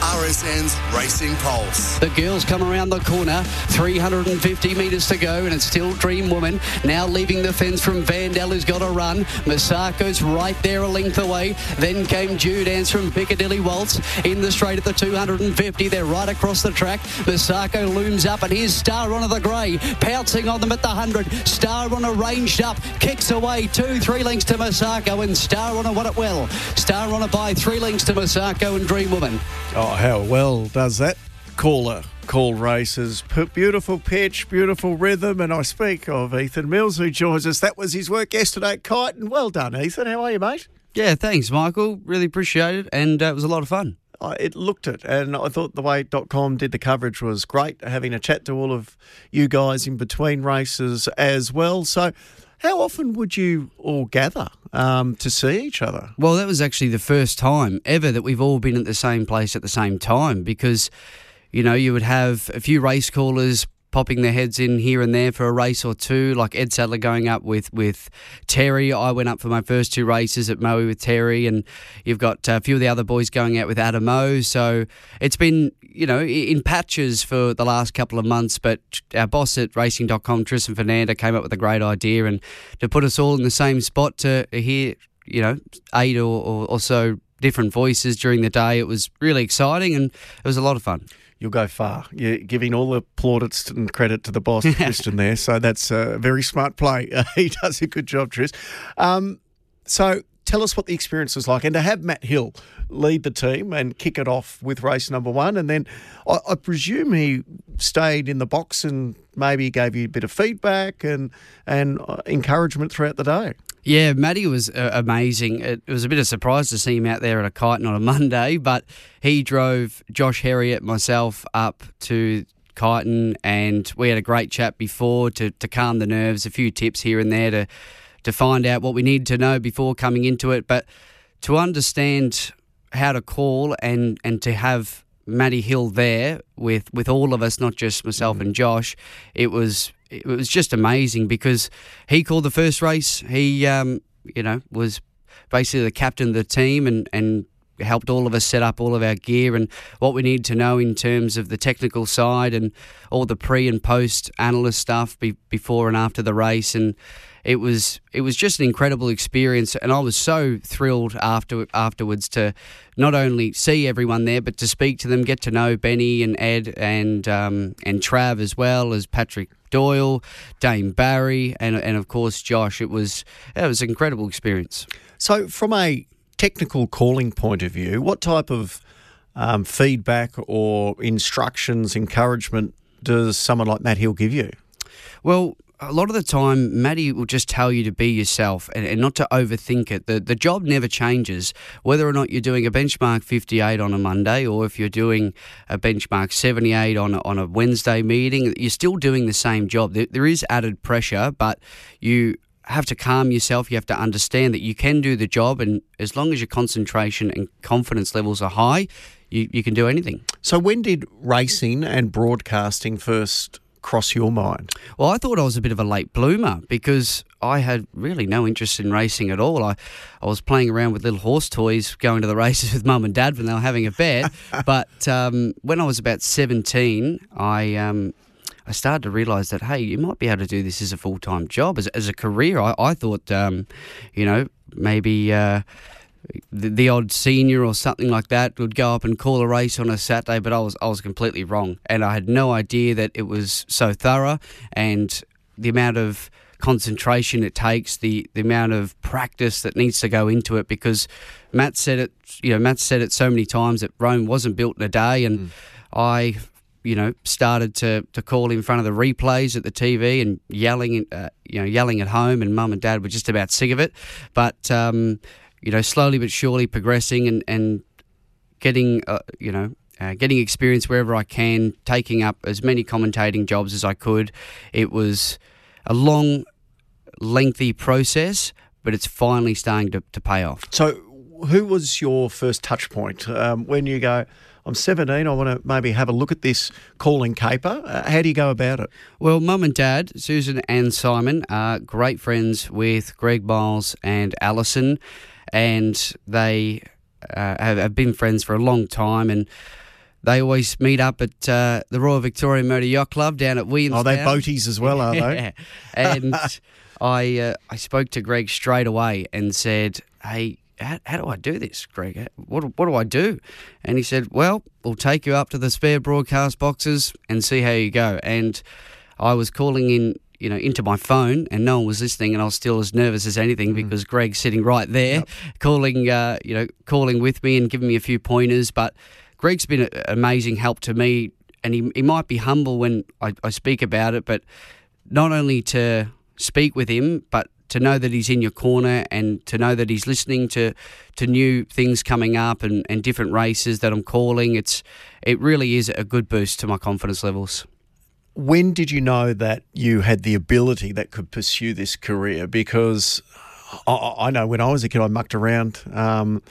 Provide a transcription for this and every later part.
RSN's Racing Pulse. The girls come around the corner, 350 metres to go, and it's still Dream Woman. Now leaving the fence from Vandal, who's got a run. Masako's right there a length away. Then came Judance from Piccadilly Waltz in the straight at the 250. They're right across the track. Masako looms up, and here's Star Runner the Grey pouncing on them at the 100. Star Runner ranged up, kicks away two, three lengths to Masako, and Star Runner won it well. Star Runner by three lengths to Masako and Dream Woman. Oh, how well does that caller call races? Beautiful pitch, beautiful rhythm. And I speak of Ethan Mills, who joins us. That was his work yesterday at Kyneton. Well done, Ethan. How are you, mate? Yeah, thanks, Michael. Really appreciate it, and uh, it was a lot of fun. I, it looked it, and I thought the way .com did the coverage was great. Having a chat to all of you guys in between races as well. So, how often would you all gather um, to see each other? Well, that was actually the first time ever that we've all been at the same place at the same time because, you know, you would have a few race callers popping their heads in here and there for a race or two, like Ed Sadler going up with, with Terry. I went up for my first two races at Moe with Terry, and you've got a few of the other boys going out with Adamo. So it's been, you know, in patches for the last couple of months, but our boss at racing.com, Tristan Fernanda, came up with a great idea and to put us all in the same spot to hear, you know, eight or, or, or so different voices during the day. It was really exciting and it was a lot of fun you'll go far. You're giving all the plaudits and credit to the boss, Tristan, there. So that's a very smart play. He does a good job, Tris. Um, so tell us what the experience was like and to have Matt Hill lead the team and kick it off with race number one. And then I, I presume he stayed in the box and maybe gave you a bit of feedback and, and uh, encouragement throughout the day. Yeah, Matty was uh, amazing. It, it, was a bit of a surprise to see him out there at a Kyneton on a Monday, but he drove Josh Herriott, myself, up to Kyneton, and we had a great chat before to, to calm the nerves, a few tips here and there to to find out what we needed to know before coming into it, but to understand how to call and, and to have Matty Hill there with, with all of us, not just myself and Josh, it was it was just amazing because he called the first race. He, um, you know, was basically the captain of the team and, and helped all of us set up all of our gear and what we need to know in terms of the technical side and all the pre and post analyst stuff be, before and after the race and it was it was just an incredible experience and I was so thrilled after afterwards to not only see everyone there but to speak to them get to know Benny and Ed and um, and Trav as well as Patrick Doyle, Dane Barry, and and of course Josh. It was it was an incredible experience. So, from a technical calling point of view, what type of um, feedback or instructions, encouragement does someone like Matt Hill give you? Well, a lot of the time, Matty will just tell you to be yourself and, and, not to overthink it. The, the job never changes, whether or not you're doing a benchmark 58 on a Monday or if you're doing a benchmark 78 on a, on a Wednesday meeting, you're still doing the same job. There, there is added pressure, but you have to calm yourself. You have to understand that you can do the job, and as long as your concentration and confidence levels are high, you, you can do anything. So, when did racing and broadcasting first cross your mind? Well, I thought I was a bit of a late bloomer because I had really no interest in racing at all. I, I was playing around with little horse toys, going to the races with mum and dad when they were having a bet. but um, when I was about 17, I. Um, I started to realise that hey, you might be able to do this as a full time job, as, as a career. I, I thought, um, you know, maybe uh, the, the, odd senior or something like that would go up and call a race on a Saturday, but I was I was completely wrong, and I had no idea that it was so thorough and the amount of concentration it takes, the the amount of practice that needs to go into it. Because Matt said it, you know, Matt said it so many times that Rome wasn't built in a day, and mm. I. You know, started to, to call in front of the replays at the TV and yelling, uh, you know, yelling at home, and mum and dad were just about sick of it. But um, you know, slowly but surely progressing and, and getting, uh, you know, uh, getting experience wherever I can, taking up as many commentating jobs as I could. It was a long, lengthy process, but it's finally starting to, to pay off. So, who was your first touch point um, when you go? I'm 17. I want to maybe have a look at this calling caper. Uh, how do you go about it? Well, mum and dad, Susan and Simon, are great friends with Greg Miles and Alison, and they uh, have, been friends for a long time. And they always meet up at uh, the Royal Victoria Motor Yacht Club down at Williamstown. Oh, they're boaties as well, are they? Yeah. And I uh, I spoke to Greg straight away and said, "Hey, how, how do I do this, Greg? What what do I do?" And he said, "Well, we'll take you up to the spare broadcast boxes and see how you go." And I was calling in. You know, into my phone, and no one was listening, and I was still as nervous as anything because Greg's sitting right there, calling, uh, you know, calling with me and giving me a few pointers. But Greg's been an amazing help to me, and he, he might be humble when I, I speak about it, but not only to speak with him, but to know that he's in your corner and to know that he's listening to, to new things coming up and, and different races that I'm calling, it's it really is a good boost to my confidence levels. When did you know that you had the ability that could pursue this career? Because I, I know when I was a kid, I mucked around. Um,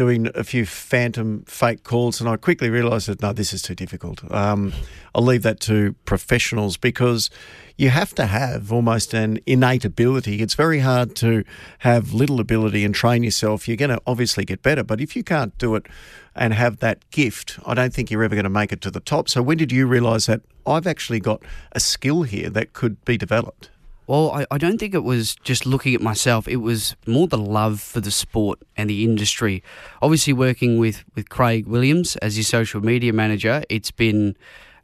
doing a few phantom fake calls, and I quickly realised that no, this is too difficult. Um, I'll leave that to professionals because you have to have almost an innate ability. It's very hard to have little ability and train yourself. You're going to obviously get better, but if you can't do it and have that gift, I don't think you're ever going to make it to the top. So when did you realise that I've actually got a skill here that could be developed? Well, I, I don't think it was just looking at myself. It was more the love for the sport and the industry. Obviously, working with, with Craig Williams as your social media manager, it's been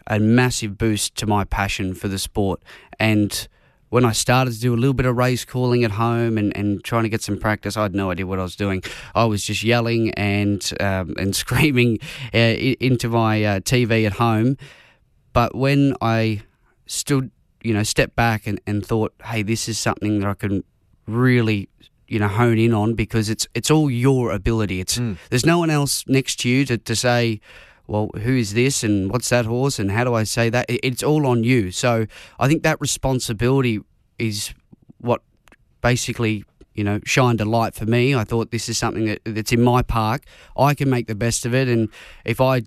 a massive boost to my passion for the sport. And when I started to do a little bit of race calling at home and, and trying to get some practice, I had no idea what I was doing. I was just yelling and um, and screaming uh, into my uh, TV at home. But when I stood, you know, stepped back and, and thought, hey, this is something that I can really you know hone in on because it's it's all your ability. It's Mm. there's no one else next to you to, to say well who is this and what's that horse and how do i say that? It- it's all on you. So i think that responsibility is what basically you know shined a light for me. I thought this is something that, that's in my park. I can make the best of it and if i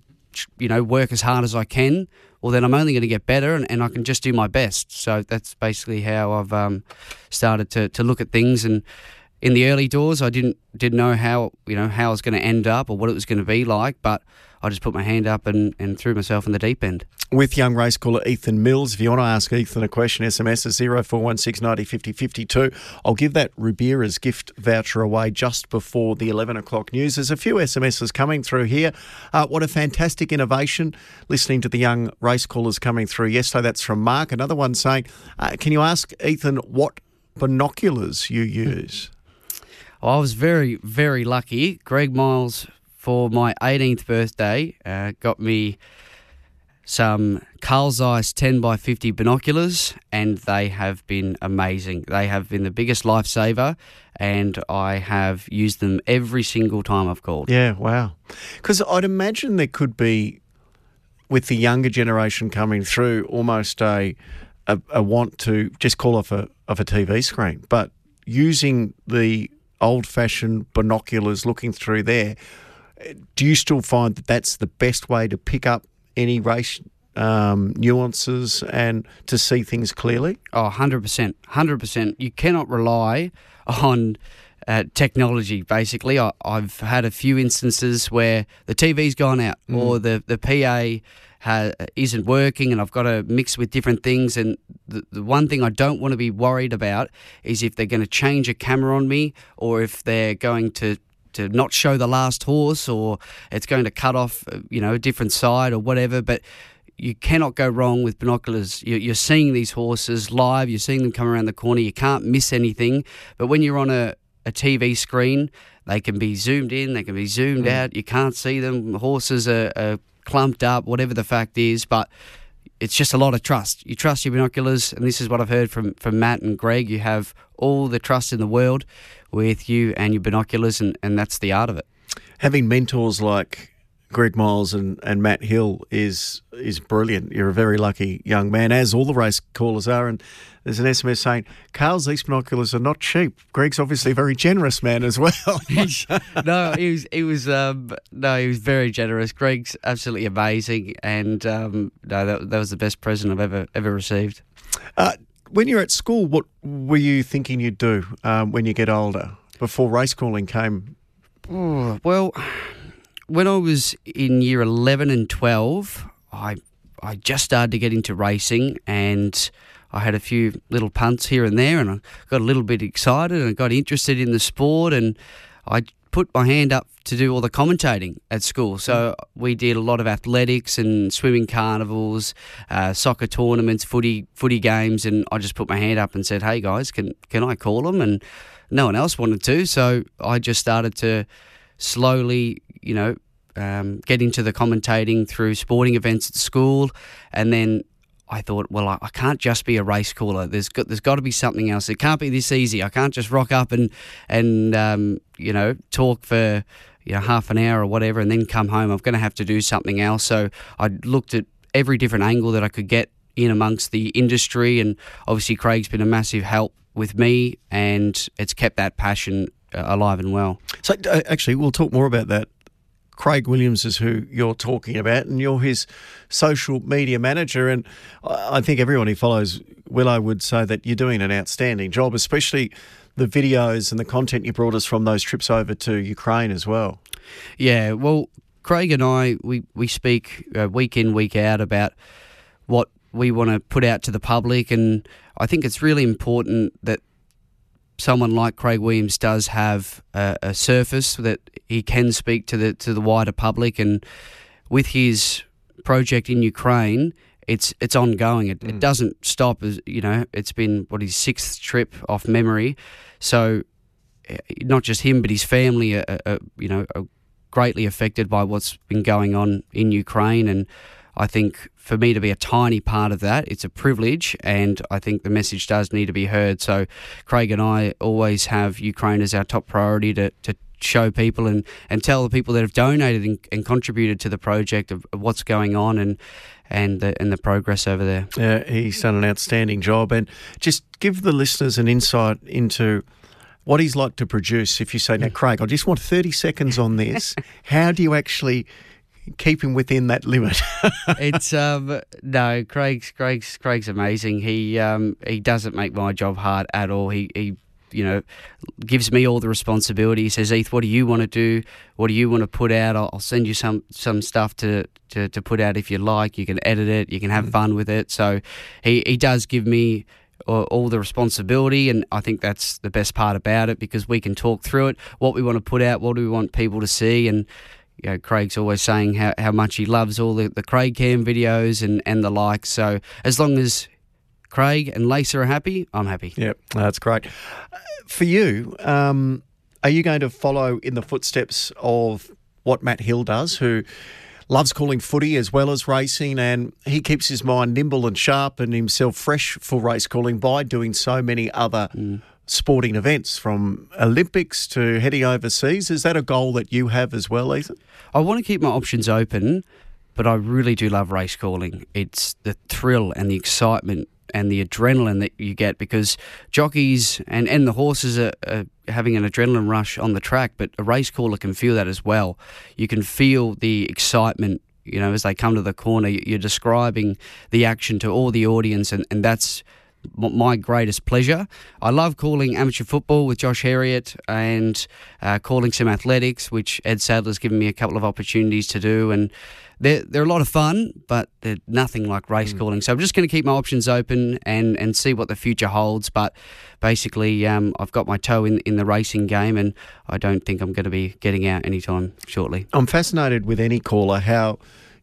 you know work as hard as i can well then i'm only going to get better and, and i can just do my best. So that's basically how i've um, started to, to look at things and in the early doors i didn't didn't know how you know how i was going to end up or what it was going to be like but i just put my hand up and, and threw myself in the deep end with young race caller Ethan Mills. If you want to ask Ethan a question, SMS is 0416 90 50 52. I'll give that Rubira's gift voucher away just before the 11 o'clock news. There's a few SMSs coming through here. Uh, what a fantastic innovation listening to the young race callers coming through yesterday. That's from Mark. Another one saying, uh, Can you ask Ethan what binoculars you use? I was very, very lucky. Greg Miles, for my 18th birthday, uh, got me some Carl Zeiss 10 by 50 binoculars, and they have been amazing. They have been the biggest lifesaver, and I have used them every single time I've called. Yeah, wow. Because I'd imagine there could be, with the younger generation coming through, almost a, a a want to just call off a of a TV screen, but using the old fashioned binoculars, looking through there. Do you still find that that's the best way to pick up any race um, nuances and to see things clearly? Oh, 100%. 100%. You cannot rely on uh, technology, basically. I, I've had a few instances where the TV's gone out or the, the PA ha, isn't working and I've got to mix with different things. And the, the one thing I don't want to be worried about is if they're going to change a camera on me or if they're going to to not show the last horse or it's going to cut off uh, you know a different side or whatever but you cannot go wrong with binoculars. You're, you're seeing these horses live, you're seeing them come around the corner, you can't miss anything. But when you're on a, a TV screen, they can be zoomed in, they can be zoomed out, you can't see them. Horses are, are clumped up, whatever the fact is. But it's just a lot of trust. You trust your binoculars, and this is what I've heard from, from Matt and Greg. You have all the trust in the world with you and your binoculars, and, and that's the art of it. Having mentors like Greg Miles and, and Matt Hill is is brilliant. You're a very lucky young man, as all the race callers are. And there's an SMS saying, Carl Zeiss binoculars are not cheap. Greg's obviously a very generous man as well. no, he was he was um, no, he was very generous. Greg's absolutely amazing, and um, no, that, that was the best present I've ever ever received. uh, when you're at school, what were you thinking you'd do um, when you get older? Before race calling came, Oh, well, when I was in year 11 and 12, I I just started to get into racing and I had a few little punts here and there and I got a little bit excited and I got interested in the sport and I put my hand up to do all the commentating at school. So we did a lot of athletics and swimming carnivals, uh, soccer tournaments, footy footy games, and I just put my hand up and said, "Hey guys, can can I call them?" And no one else wanted to, so I just started to slowly, you know, um, into the commentating through sporting events at school, and then I thought, well, I, I can't just be a race caller. There's got there's got to be something else. It can't be this easy. I can't just rock up and and um, you know talk for you know half an hour or whatever, and then come home. I'm going to have to do something else. So I looked at every different angle that I could get in amongst the industry, and obviously Craig's been a massive help with me, and it's kept that passion uh, alive and well. So uh, actually, we'll talk more about that. Craig Williams is who you're talking about, and you're his social media manager. And I think everyone who follows Willow would say that you're doing an outstanding job, especially the videos and the content you brought us from those trips over to Ukraine as well. Yeah, well, Craig and I, we, we speak uh, week in, week out about what we want to put out to the public. And I think it's really important that someone like Craig Williams does have a, a surface that he can speak to the to the wider public. And with his project in Ukraine, it's it's ongoing. It, it doesn't stop. As you know, it's been what his sixth trip off memory. So eh, not just him, but his family are, are, are, you know are greatly affected by what's been going on in Ukraine. And I think for me to be a tiny part of that, it's a privilege, and I think the message does need to be heard. So Craig and I always have Ukraine as our top priority to. to show people and, and tell the people that have donated and, and contributed to the project of, of what's going on and and the, and the progress over there. Yeah, he's done an outstanding job. And just give the listeners an insight into what he's like to produce. If you say, now, Craig, I just want 30 seconds on this, how do you actually keep him within that limit? it's um no Craig's Craig's Craig's amazing. He um he doesn't make my job hard at all. He he you know gives me all the responsibility. He says, "Eth, what do you want to do? What do you want to put out? I'll, I'll send you some some stuff to, to to put out if you like. You can edit it. You can have fun with it." So he he does give me all the responsibility, and I think that's the best part about it because we can talk through it, what we want to put out, what do we want people to see, and you know, Craig's always saying how, how much he loves all the, the Craig Cam videos and, and the like. So as long as Craig and Lisa are happy, I'm happy. Yep, that's great. For you, um, are you going to follow in the footsteps of what Matt Hill does, who loves calling footy as well as racing, and he keeps his mind nimble and sharp and himself fresh for race calling by doing so many other sporting events, from Olympics to heading overseas? Is that a goal that you have as well, Ethan? I want to keep my options open, but I really do love race calling. It's the thrill and the excitement and the adrenaline that you get because jockeys and, and the horses are, are having an adrenaline rush on the track, but a race caller can feel that as well. You can feel the excitement. You know, as they come to the corner, you're describing the action to all the audience, and, and that's my greatest pleasure. I love calling amateur football with Josh Harriet and uh, calling some athletics, which Ed Sadler's given me a couple of opportunities to do, and they're they're a lot of fun, but they're nothing like race calling. So I'm just going to keep my options open and and see what the future holds. But basically, um, I've got my toe in in the racing game, and I don't think I'm going to be getting out anytime shortly. I'm fascinated with any caller how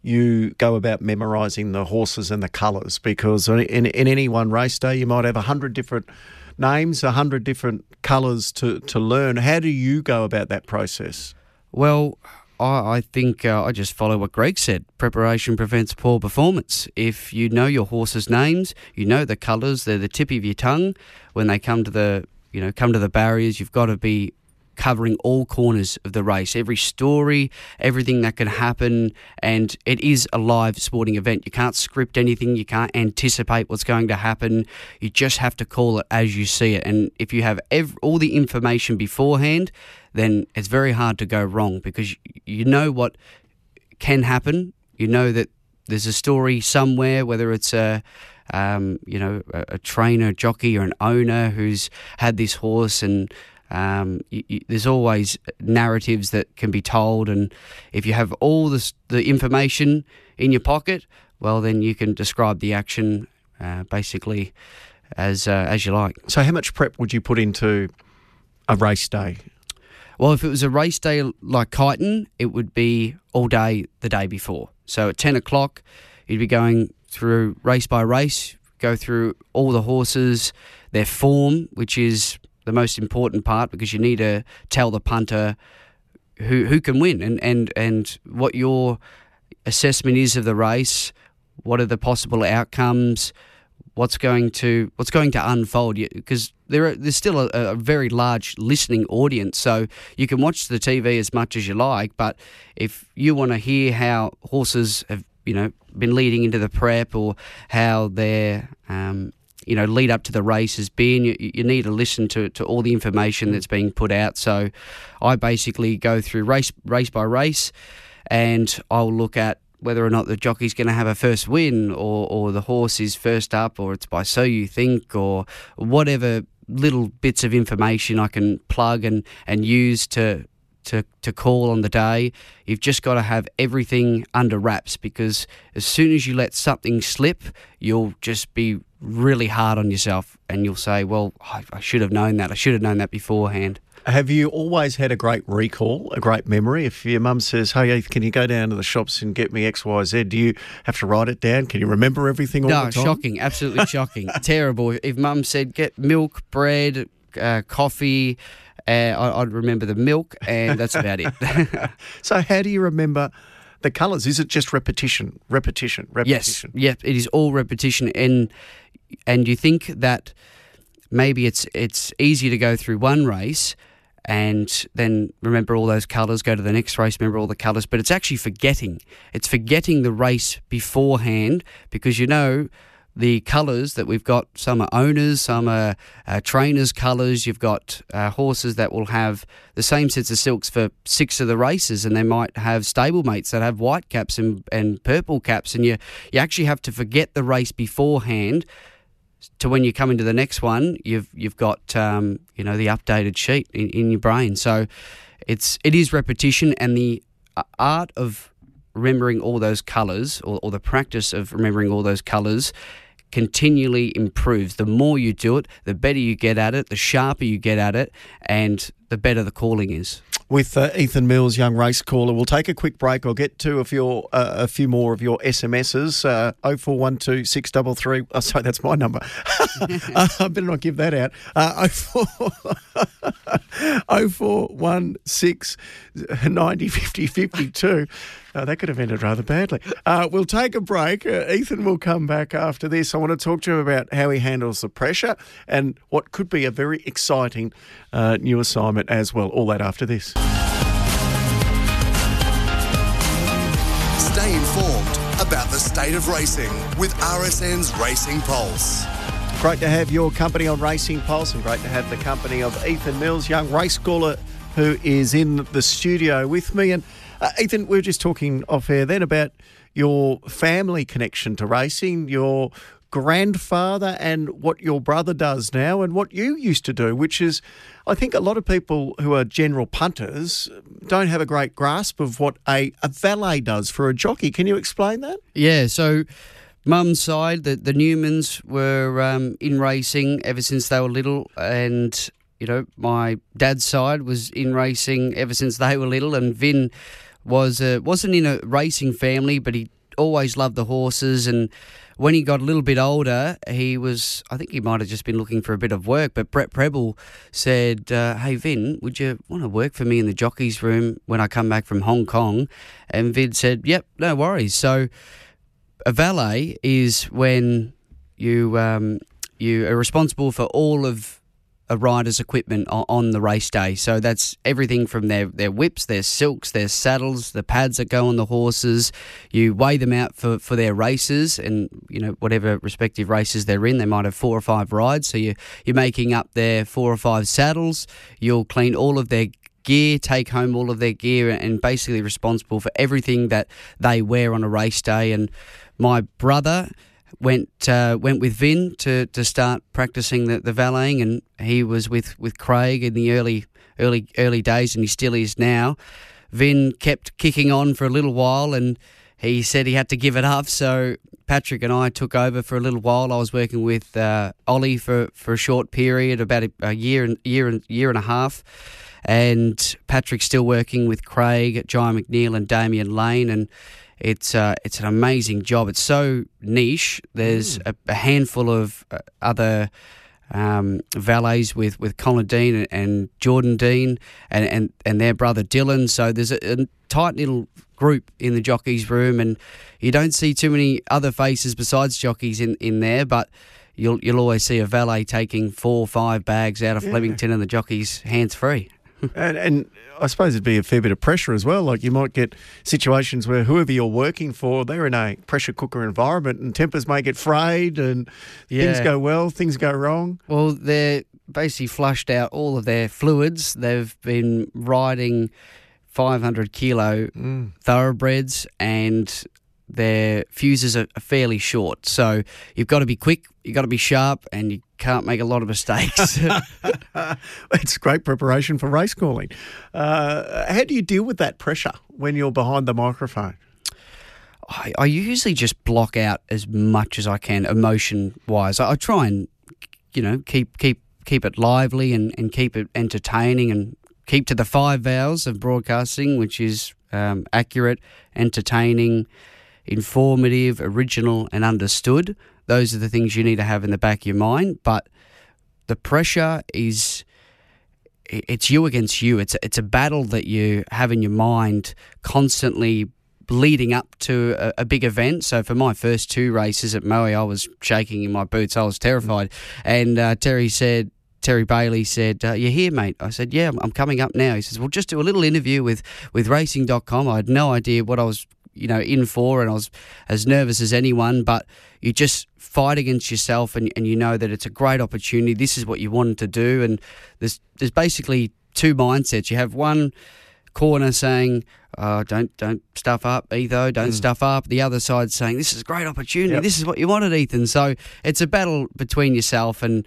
you go about memorising the horses and the colours because in, in any one race day you might have a hundred different names, a hundred different colours to, to learn. How do you go about that process? Well, I, I think uh, I just follow what Greg said. Preparation prevents poor performance. If you know your horse's names, you know the colours, they're the tip of your tongue. When they come to the you know come to the barriers, you've got to be covering all corners of the race, every story, everything that can happen, and it is a live sporting event. You can't script anything, you can't anticipate what's going to happen. You just have to call it as you see it. And if you have ev- all the information beforehand, then it's very hard to go wrong because you know what can happen. You know that there's a story somewhere, whether it's a um, you know a, a trainer, jockey, or an owner who's had this horse and um, you, you, there's always narratives that can be told, and if you have all this, the information in your pocket, well, then you can describe the action uh, basically as uh, as you like. So, how much prep would you put into a race day? Well, if it was a race day like Kyneton, it would be all day the day before. So at 10 o'clock, you'd be going through race by race, go through all the horses, their form, which is the most important part because you need to tell the punter who who can win. And, and, and what your assessment is of the race, what are the possible outcomes, what's going to what's going to unfold. Because there are, there's still a, a, very large listening audience. So you can watch the TV as much as you like but if you want to hear how horses have you know been leading into the prep or how their um, you know lead up to the race has been you, you need to listen to, to all the information that's being put out so I basically go through race race by race and I'll look at whether or not the jockey's going to have a first win or, or the horse is first up or it's by so you think or whatever little bits of information I can plug and, and use to to, to call on the day. You've just got to have everything under wraps because as soon as you let something slip, you'll just be really hard on yourself and you'll say, Well, I, I should have known that. I should have known that beforehand. Have you always had a great recall, a great memory? If your mum says, "Hey, can you go down to the shops and get me X, Y, Z?" Do you have to write it down? Can you remember everything all no, the time? shocking, absolutely shocking, terrible. If mum said, "Get milk, bread, uh, coffee," uh, I, would remember the milk, and that's about it. so, how do you remember? The colours? Is it just repetition, repetition, repetition? Yes, yep. It is all repetition, and and you think that maybe it's it's easy to go through one race and then remember all those colours, go to the next race, remember all the colours. But it's actually forgetting. It's forgetting the race beforehand because you know the colours that we've got. Some are owners, some are uh, trainers' colours. You've got uh, horses that will have the same sets of silks for six of the races, and they might have stablemates that have white caps and, and purple caps. And you, you actually have to forget the race beforehand to when you come into the next one, you've you've got um, you know the updated sheet in, in your brain. So it's it is repetition, and the uh, art of remembering all those colours, or, or the practice of remembering all those colours, continually improves. The more you do it, the better you get at it, the sharper you get at it, and the better the calling is with uh, Ethan Mills, young race caller. We'll take a quick break. I'll get to a few, uh, a few more of your SMSs. Uh, 0412 633. Oh, sorry, that's my number. uh, I better not give that out. Uh, 0416 90 50 52. Uh, that could have ended rather badly. Uh, we'll take a break. Uh, Ethan will come back after this. I want to talk to him about how he handles the pressure and what could be a very exciting uh, new assignment as well. All that after this. Stay informed about the state of racing with RSN's Racing Pulse. Great to have your company on Racing Pulse and great to have the company of Ethan Mills, young race caller who is in the studio with me. And uh, Ethan, we were just talking off air then about your family connection to racing, your grandfather and what your brother does now and what you used to do, which is, I think a lot of people who are general punters don't have a great grasp of what a, a valet does for a jockey. Can you explain that? Yeah, so mum's side, the, the Newmans were um, in racing ever since they were little, and you know my dad's side was in racing ever since they were little, and Vin was uh, wasn't in a racing family, but he always loved the horses and when he got a little bit older, he was, I think he might have just been looking for a bit of work, but Brett Prebble said, uh, Hey, Vin, would you want to work for me in the jockey's room when I come back from Hong Kong? And Vin said, Yep, no worries. So a valet is when you, um, you are responsible for all of a rider's equipment on, the race day. So that's everything from their, their whips, their silks, their saddles, the pads that go on the horses. You weigh them out for, for their races and, you know, whatever respective races they're in. They might have four or five rides. So you, you're making up their four or five saddles. You'll clean all of their gear, take home all of their gear, and basically responsible for everything that they wear on a race day. And my brother went uh, went with Vin to, to start practicing the, the valeting, and he was with, with Craig in the early early early days, and he still is now. Vin kept kicking on for a little while, and he said he had to give it up. So Patrick and I took over for a little while. I was working with uh, Ollie for, for a short period, about a, a year and year and year and a half, and Patrick's still working with Craig, John McNeil, and Damian Lane, and it's uh, it's an amazing job. It's so niche. There's a, a handful of uh, other um, valets with, with Colin Dean and, and Jordan Dean and, and, and their brother Dylan. So there's a, a tight little group in the jockeys room, and you don't see too many other faces besides jockeys in, in there, but. You'll, you'll always see a valet taking four or five bags out of Flemington and the jockeys hands free. and, and I suppose it'd be a fair bit of pressure as well. Like you might get situations where whoever you're working for, they're in a pressure cooker environment, and tempers may get frayed, and things go well, things go wrong. Well, they're basically flushed out all of their fluids. They've been riding 500 kilo mm. thoroughbreds and their fuses are are fairly short. So you've got to be quick, you've got to be sharp, and you can't make a lot of mistakes. It's great preparation for race calling. Uh, how do you deal with that pressure when you're behind the microphone? I, I usually just block out as much as I can emotion wise. I, I try and you know keep keep keep it lively and, and keep it entertaining and keep to the five vows of broadcasting, which is um, accurate, entertaining, informative, original, and understood. Those are the things you need to have in the back of your mind. But the pressure is it's you against you. It's a, it's a battle that you have in your mind constantly leading up to a, a big event. So for my first two races at Moe, I was shaking in my boots. I was terrified. And uh, Terry said. Terry Bailey said, uh, "You here, mate?" I said, "Yeah, I'm coming up now." He says, "Well, just do a little interview with with Racing.com." I had no idea what I was, you know, in for, and I was as nervous as anyone. But you just fight against yourself, and, and you know that it's a great opportunity. This is what you wanted to do, and there's there's basically two mindsets. You have one corner saying, uh, "Don't don't stuff up, Etho. Don't stuff up." The other side saying, "This is a great opportunity. Yep. This is what you wanted, Ethan." So it's a battle between yourself, and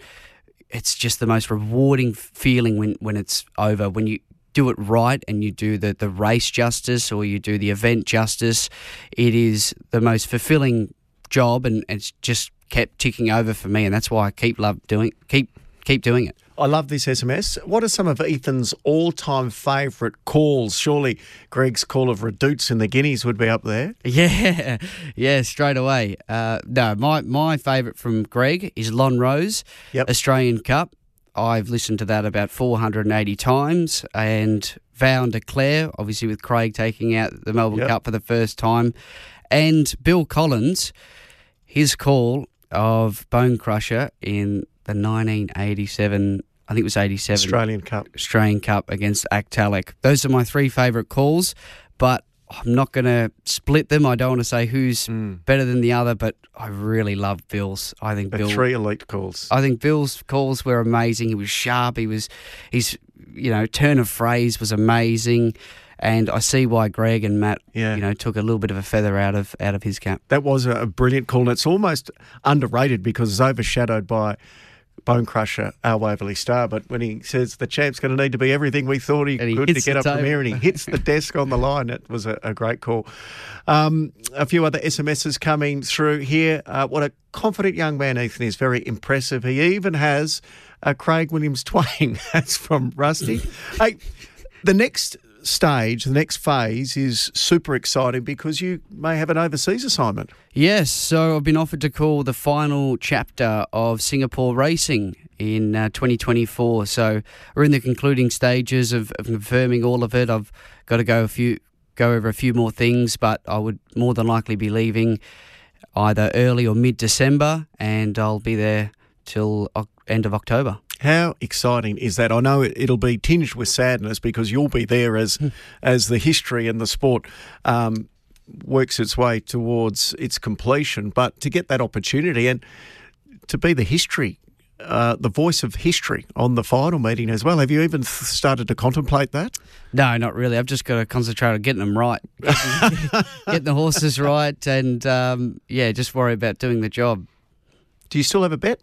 it's just the most rewarding feeling when when it's over. When you do it right and you do the the race justice or you do the event justice, it is the most fulfilling job, and it's just kept ticking over for me, and that's why I keep love doing keep keep doing it. I love this SMS. What are some of Ethan's all-time favourite calls? Surely Greg's call of Redouts in the Guineas would be up there. Yeah, yeah, straight away. Uh, no, my my favourite from Greg is Lonhro, Yep. Australian Cup. I've listened to that about 480 times, and Vow and Declare, obviously with Craig taking out the Melbourne Yep. Cup for the first time, and Bill Collins, his call of Bonecrusher in the 1987, I think it was 87 Australian Cup. Australian Cup against Actalic. Those are my three favourite calls, but I'm not going to split them. I don't want to say who's hmm. better than the other, but I really love Bill's. I think Bill. three elite calls. I think Bill's calls were amazing. He was sharp. He was, his, you know, turn of phrase was amazing, and I see why Greg and Matt, Yeah. you know, took a little bit of a feather out of out of his cap. That was a brilliant call, and it's almost underrated because it's overshadowed by Bonecrusher, our Waverley Star. But when he says the champ's going to need to be everything we thought he he could to get up from here, and he hits the desk on the line, it was a, a great call. Um, a few other SMSs coming through here. Uh, what a confident young man Ethan is, very impressive. He even has a Craig Williams twang. That's from Rusty. hey, the next stage, the next phase is super exciting because you may have an overseas assignment. Yes, so I've been offered to call the final chapter of Singapore Racing in uh, 2024. So we're in the concluding stages of, of confirming all of it. I've got to go a few go over a few more things, but I would more than likely be leaving either early or mid December, and I'll be there till end of October. How exciting is that? I know it, it'll be tinged with sadness because you'll be there as as the history and the sport um, works its way towards its completion. But to get that opportunity and to be the history, uh, the voice of history on the final meeting as well. Have you even started to contemplate that? No, not really. I've just got to concentrate on getting them right, getting, getting the horses right, and um, yeah, just worry about doing the job. Do you still have a bet?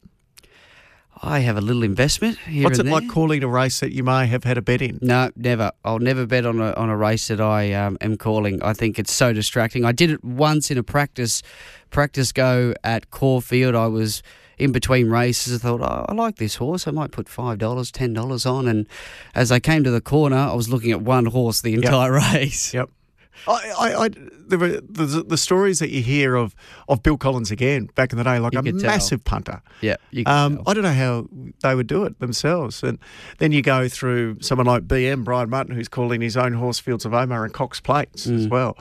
I have a little investment here What's it and like calling a race that you may have had a bet in? No, never. I'll never bet on a on a race that I um, am calling. I think it's so distracting. I did it once in a practice practice go at Caulfield. I was in between races. I thought, oh, I like this horse. I might put five dollars, ten dollars on. And as I came to the corner, I was looking at one horse the entire race. Yep. I, I, I the, the the stories that you hear of of Bill Collins again back in the day, like You a could tell. massive punter. Yeah, Um. I don't know how they would do it themselves, and then you go through someone like BM Brian Martin, who's calling his own horse Fields of Omagh and Cox Plates Mm. as well.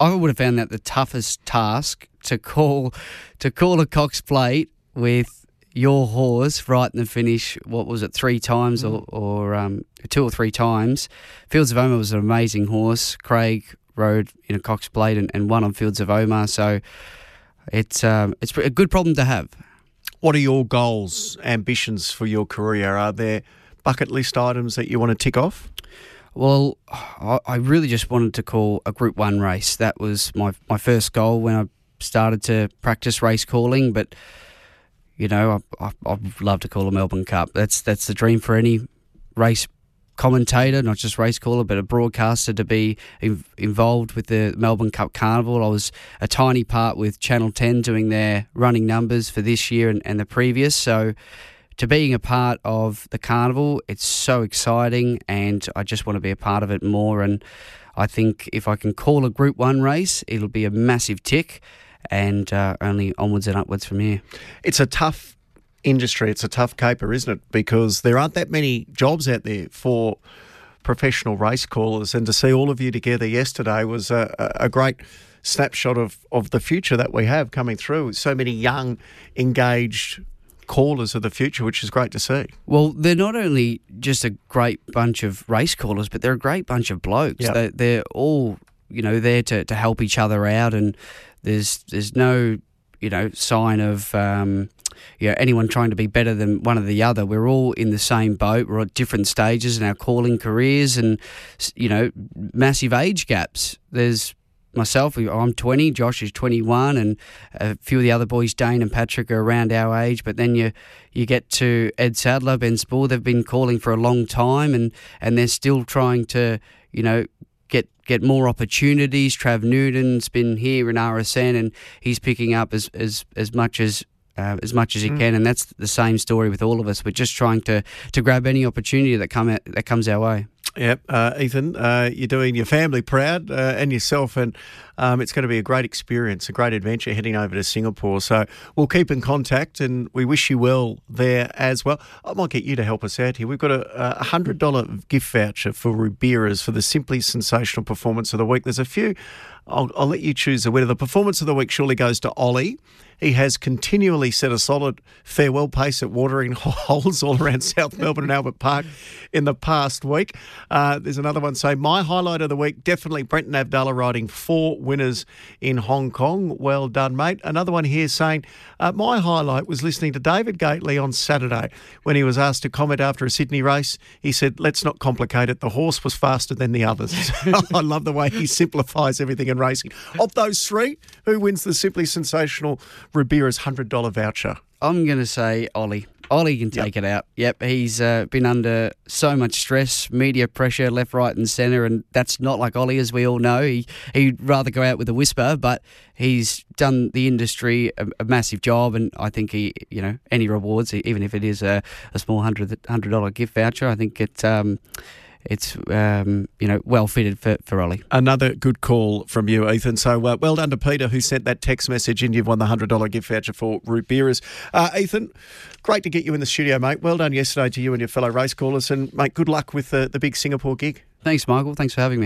I would have found that the toughest task to call to call a Cox plate with your horse right in the finish. What was it, three times or, or um, two or three times? Fields of Omagh was an amazing horse. Craig rode in a Cox plate and, and won on Fields of Omagh. So it's um, it's a good problem to have. What are your goals, ambitions for your career? Are there bucket list items that you want to tick off? Well, I really just wanted to call a Group One race. That was my my first goal when I started to practice race calling. But you know, I, I, I'd love to call a Melbourne Cup. That's that's the dream for any race commentator, not just race caller, but a broadcaster to be in, involved with the Melbourne Cup Carnival. I was a tiny part with Channel 10 doing their running numbers for this year and, and the previous. So to being a part of the carnival, it's so exciting, and I just want to be a part of it more. And I think if I can call a Group One race, it'll be a massive tick, and uh, only onwards and upwards from here. It's a tough industry. It's a tough caper, isn't it? Because there aren't that many jobs out there for professional race callers, and to see all of you together yesterday was a, a great snapshot of, of the future that we have coming through. So many young, engaged callers of the future, which is great to see. Well, they're not only just a great bunch of race callers, but they're a great bunch of blokes. Yep. They, they're all, you know, there to, to help each other out, and there's there's no, you know, sign of. Um, you know, anyone trying to be better than one or the other. We're all in the same boat. We're at different stages in our calling careers, and you know, massive age gaps. There's myself. I'm 20. Josh is 21, and a few of the other boys, Dane and Patrick, are around our age. But then you you get to Ed Sadler, Ben Spool. They've been calling for a long time, and and they're still trying to, you know. Get, get more opportunities. Trav Newton's been here in RSN and he's picking up as, as, as much as uh, as much as he can, and that's the same story with all of us. We're just trying to, to grab any opportunity that come out, that comes our way. Yep, uh, Ethan, uh, you're doing your family proud uh, and yourself, and um, it's going to be a great experience, a great adventure heading over to Singapore. So we'll keep in contact, and we wish you well there as well. I might get you to help us out here. We've got a, a hundred dollar gift voucher for Rubira's for the simply sensational performance of the week. There's a few. I'll, I'll let you choose the winner. The performance of the week surely goes to Ollie. He has continually set a solid farewell pace at watering holes all around South Melbourne and Albert Park in the past week. Uh, there's another one saying, My highlight of the week, definitely Brenton Avdulla riding four winners in Hong Kong. Well done, mate. Another one here saying, uh, My highlight was listening to David Gately on Saturday when he was asked to comment after a Sydney race. He said, Let's not complicate it. The horse was faster than the others. I love the way he simplifies everything in racing. Of those three, who wins the simply sensational Rubira's $100 voucher? I'm going to say Ollie. Ollie can take it out. Yep, he's uh, been under so much stress, media pressure, left, right, and centre, and that's not like Ollie, as we all know. He he'd rather go out with a whisper, but he's done the industry a, a massive job, and I think he, you know, any rewards, even if it is a, a small hundred hundred dollar gift voucher, I think it. Um, it's um, you know well fitted for, for Ollie. Another good call from you, Ethan. So uh, well done to Peter who sent that text message in. You've won the $100 gift voucher for Rubira's. Uh, Ethan, great to get you in the studio, mate. Well done yesterday to you and your fellow race callers. And, mate, good luck with the, the big Singapore gig. Thanks, Michael. Thanks for having me.